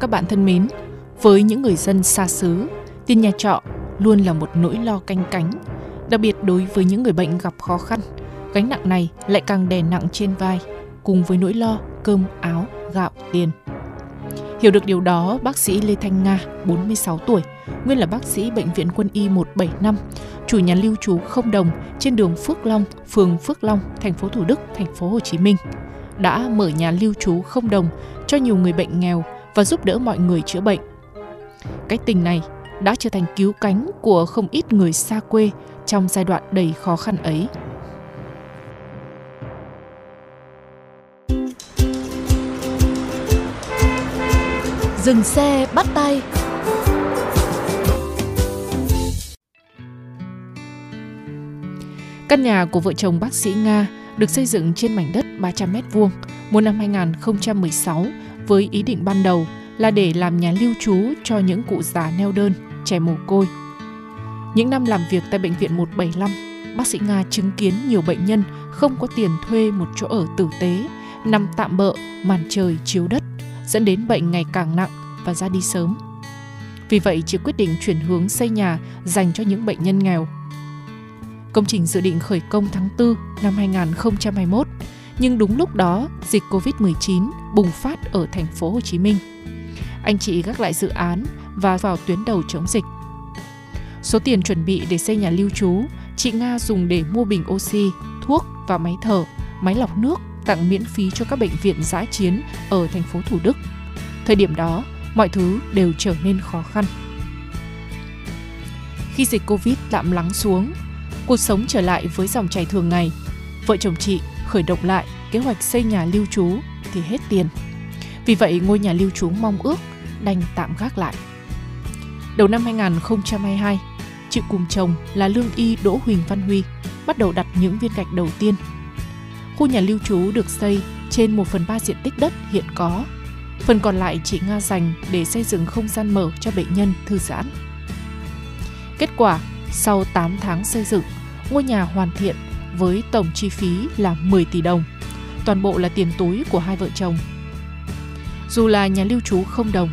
các bạn thân mến, với những người dân xa xứ, tiền nhà trọ luôn là một nỗi lo canh cánh, đặc biệt đối với những người bệnh gặp khó khăn. Gánh nặng này lại càng đè nặng trên vai, cùng với nỗi lo cơm, áo, gạo, tiền. Hiểu được điều đó, bác sĩ Lê Thanh Nga, 46 tuổi, nguyên là bác sĩ Bệnh viện Quân y 175, chủ nhà lưu trú không đồng trên đường Phước Long, phường Phước Long, thành phố Thủ Đức, thành phố Hồ Chí Minh, đã mở nhà lưu trú không đồng cho nhiều người bệnh nghèo và giúp đỡ mọi người chữa bệnh. Cách tình này đã trở thành cứu cánh của không ít người xa quê trong giai đoạn đầy khó khăn ấy. Dừng xe, bắt tay Căn nhà của vợ chồng bác sĩ Nga được xây dựng trên mảnh đất 300 m2 mùa năm 2016 với ý định ban đầu là để làm nhà lưu trú cho những cụ già neo đơn, trẻ mồ côi. Những năm làm việc tại bệnh viện 175, bác sĩ Nga chứng kiến nhiều bệnh nhân không có tiền thuê một chỗ ở tử tế, nằm tạm bợ, màn trời chiếu đất, dẫn đến bệnh ngày càng nặng và ra đi sớm. Vì vậy, chị quyết định chuyển hướng xây nhà dành cho những bệnh nhân nghèo. Công trình dự định khởi công tháng 4 năm 2021, nhưng đúng lúc đó dịch Covid-19 bùng phát ở thành phố Hồ Chí Minh. Anh chị gác lại dự án và vào tuyến đầu chống dịch. Số tiền chuẩn bị để xây nhà lưu trú, chị Nga dùng để mua bình oxy, thuốc và máy thở, máy lọc nước tặng miễn phí cho các bệnh viện giã chiến ở thành phố Thủ Đức. Thời điểm đó, mọi thứ đều trở nên khó khăn. Khi dịch Covid tạm lắng xuống, cuộc sống trở lại với dòng chảy thường ngày, vợ chồng chị khởi động lại kế hoạch xây nhà lưu trú thì hết tiền. Vì vậy, ngôi nhà lưu trú mong ước đành tạm gác lại. Đầu năm 2022, chị cùng chồng là lương y Đỗ Huỳnh Văn Huy bắt đầu đặt những viên gạch đầu tiên. Khu nhà lưu trú được xây trên 1 phần 3 diện tích đất hiện có. Phần còn lại chị Nga dành để xây dựng không gian mở cho bệnh nhân thư giãn. Kết quả, sau 8 tháng xây dựng, ngôi nhà hoàn thiện với tổng chi phí là 10 tỷ đồng. Toàn bộ là tiền túi của hai vợ chồng. Dù là nhà lưu trú không đồng,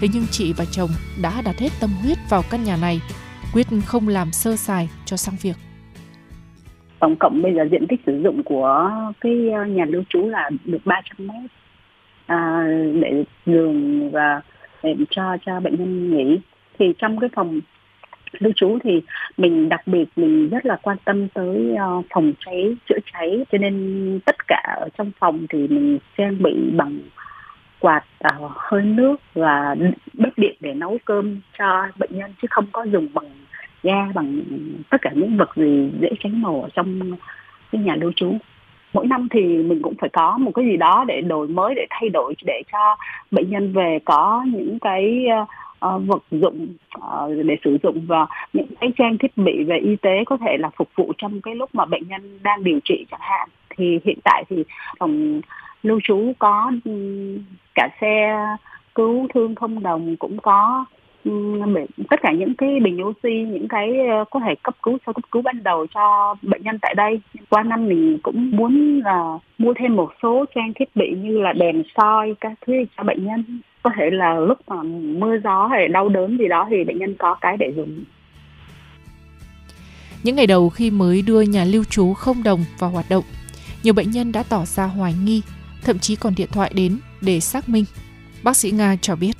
thế nhưng chị và chồng đã đặt hết tâm huyết vào căn nhà này, quyết không làm sơ sài cho sang việc. tổng cộng bây giờ diện tích sử dụng của cái ờ, nhà lưu trú là được 300 mét à, để giường và để cho cho bệnh nhân nghỉ thì trong cái phòng lưu trú thì mình đặc biệt mình rất là quan tâm tới ờ, phòng cháy chữa cháy. Cho nên tất cả ở trong phòng thì mình trang bị bằng quạt uh, hơi nước và bếp điện để nấu cơm cho bệnh nhân chứ không có dùng bằng ga bằng tất cả những vật gì dễ cháy nổ ở trong cái nhà lưu trú. Mỗi năm thì mình cũng phải có một cái gì đó để đổi mới để thay đổi để cho bệnh nhân về có những cái uh, Ờ, vật dụng ờ, để sử dụng và những cái trang thiết bị về y tế có thể là phục vụ trong cái lúc mà bệnh nhân đang điều trị chẳng hạn. Thì hiện tại thì phòng lưu trú có cả xe cứu thương không đồng cũng có tất cả những cái bình oxy, những cái ờ, có thể cấp cứu, sau cấp cứu ban đầu cho bệnh nhân tại đây. Qua năm mình cũng muốn là mua thêm một số trang thiết bị như là đèn soi các thứ cho bệnh nhân có thể là lúc mà mưa gió hay đau đớn gì đó thì bệnh nhân có cái để dùng Những ngày đầu khi mới đưa nhà lưu trú không đồng vào hoạt động, nhiều bệnh nhân đã tỏ ra hoài nghi, thậm chí còn điện thoại đến để xác minh. Bác sĩ Nga cho biết.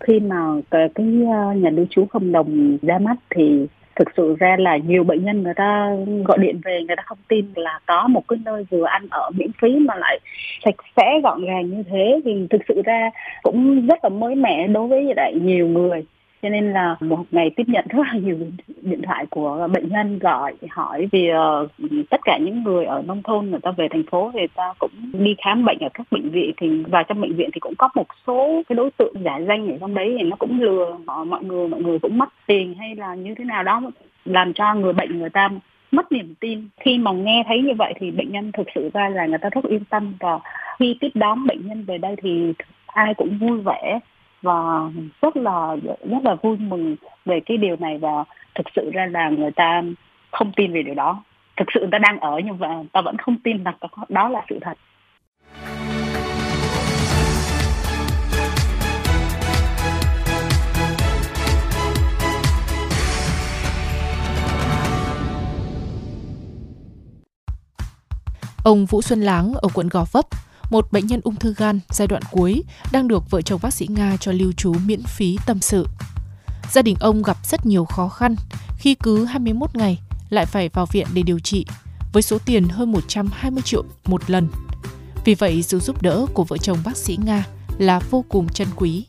khi mà cái, cái ờ, nhà lưu trú không đồng ra mắt thì thực sự ra là nhiều bệnh nhân người ta gọi điện về, người ta không tin là có một cái nơi vừa ăn ở miễn phí mà lại sạch sẽ, gọn gàng như thế. Thì thực sự ra cũng rất là mới mẻ đối với lại nhiều người cho nên là một ngày tiếp nhận rất là nhiều điện thoại của bệnh nhân gọi hỏi vì uh, ờ, tất cả những người ở nông thôn người ta về thành phố thì ta cũng đi khám bệnh ở các bệnh viện thì và trong bệnh viện thì cũng có một số cái đối tượng giả danh ở trong đấy thì nó cũng lừa họ mọi người mọi người cũng mất tiền hay là như thế nào đó làm cho người bệnh người ta mất niềm tin. Khi mà nghe thấy như vậy thì bệnh nhân thực sự ra là người ta rất yên tâm và khi tiếp đón bệnh nhân về đây thì ai cũng vui vẻ và rất là rất là vui mừng về cái điều này và thực sự ra là người ta không tin về điều đó. Thực sự người ta đang ở nhưng mà ta vẫn không tin là đó là sự thật. Ông Vũ Xuân Láng ở quận Gò Vấp, một bệnh nhân ung thư gan giai đoạn cuối đang được vợ chồng bác sĩ Nga cho lưu trú miễn phí tâm sự. Gia đình ông gặp rất nhiều khó khăn khi cứ 21 ngày lại phải vào viện để điều trị với số tiền hơn 120 triệu một lần. Vì vậy, sự giúp đỡ của vợ chồng bác sĩ Nga là vô cùng chân quý.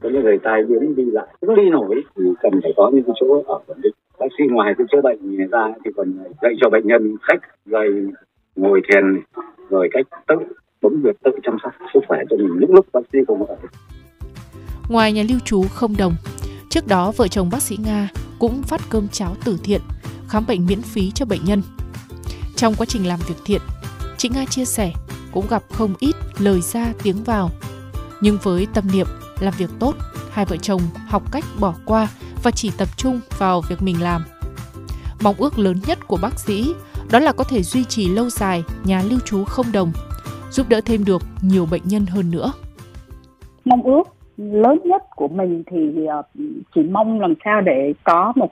Có những người tai biến đi lại không đi nổi thì cần phải có những chỗ ở ổn định. Bác sĩ ngoài cái chữa bệnh ra thì còn dạy cho bệnh nhân cách rồi ngồi thiền rồi cách tự bấm việc tự chăm sóc sức khỏe cho mình lúc lúc bác sĩ cũng ở. Ngoài nhà lưu trú không đồng, trước đó vợ chồng bác sĩ Nga cũng phát cơm cháo từ thiện, khám bệnh miễn phí cho bệnh nhân. Trong quá trình làm việc thiện, chị Nga chia sẻ cũng gặp không ít lời ra tiếng vào. Nhưng với tâm niệm làm việc tốt, hai vợ chồng học cách bỏ qua và chỉ tập trung vào việc mình làm. Mong ước lớn nhất của bác sĩ đó là có thể duy trì lâu dài nhà lưu trú không đồng, giúp đỡ thêm được nhiều bệnh nhân hơn nữa. Mong ước lớn nhất của mình thì ờ, chỉ mong làm sao để có một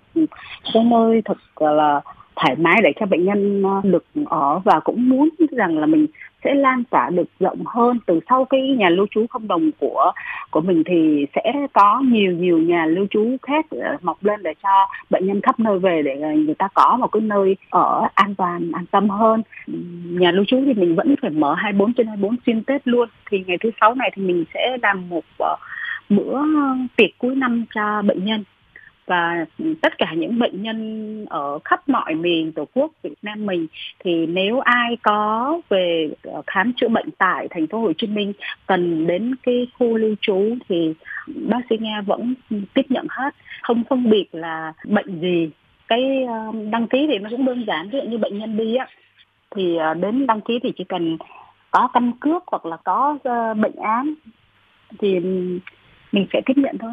cái nơi thật là thoải mái để cho bệnh nhân ờ, được ở và cũng muốn rằng là mình sẽ lan tỏa được rộng hơn. Từ sau cái nhà lưu trú không đồng của của mình thì sẽ có nhiều nhiều nhà lưu trú khác ờ, mọc lên để cho bệnh nhân khắp nơi về để ờ, người ta có một cái nơi ở an toàn, an tâm hơn. Nhà lưu trú thì mình vẫn phải mở 24 trên 24 xuyên Tết luôn. Thì ngày thứ sáu này thì mình sẽ làm một ờ, bữa tiệc cuối năm cho bệnh nhân và tất cả những bệnh nhân ở khắp mọi miền tổ quốc Việt Nam mình, thì nếu ai có về ờ, khám chữa bệnh tại thành phố Hồ Chí Minh, cần đến cái khu lưu trú thì bác sĩ Nga vẫn tiếp nhận hết. Không phân biệt là bệnh gì. Cái ờ, đăng ký thì nó cũng đơn giản, ví dụ như bệnh nhân đi á, thì ờ, đến đăng ký thì chỉ cần có căn cước hoặc là có bệnh án thì mình sẽ tiếp nhận thôi.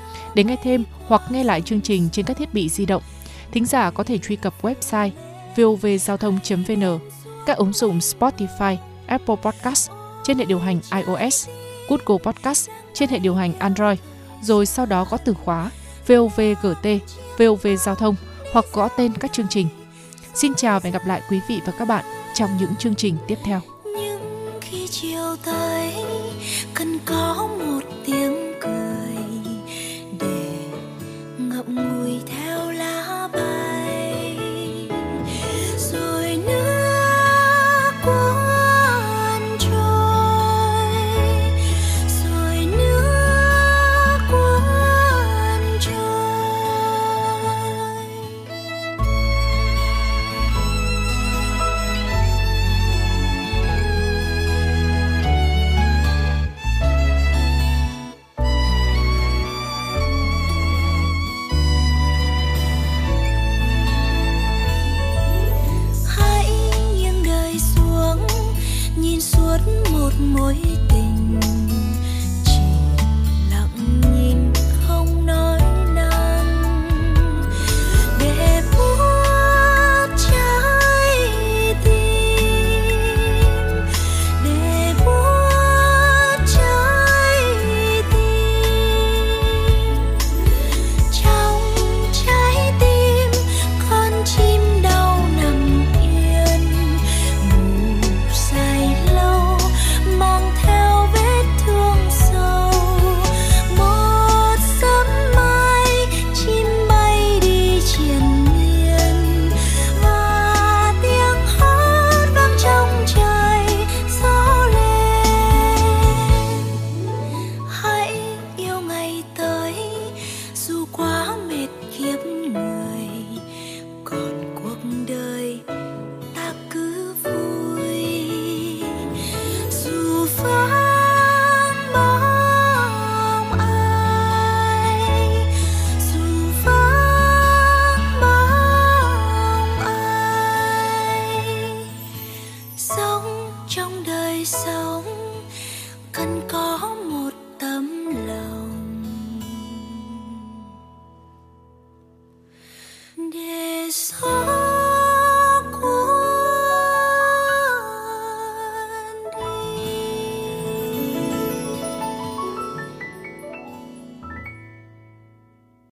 Để nghe thêm hoặc nghe lại chương trình trên các thiết bị di động, thính giả có thể truy cập website vovgiao thông.vn, các ứng dụng Spotify, Apple Podcast trên hệ điều hành iOS, Google Podcast trên hệ điều hành Android, rồi sau đó có từ khóa VOVGT, VOV Giao thông hoặc gõ tên các chương trình. Xin chào và hẹn gặp lại quý vị và các bạn trong những chương trình tiếp theo. Những khi chiều tới cần có một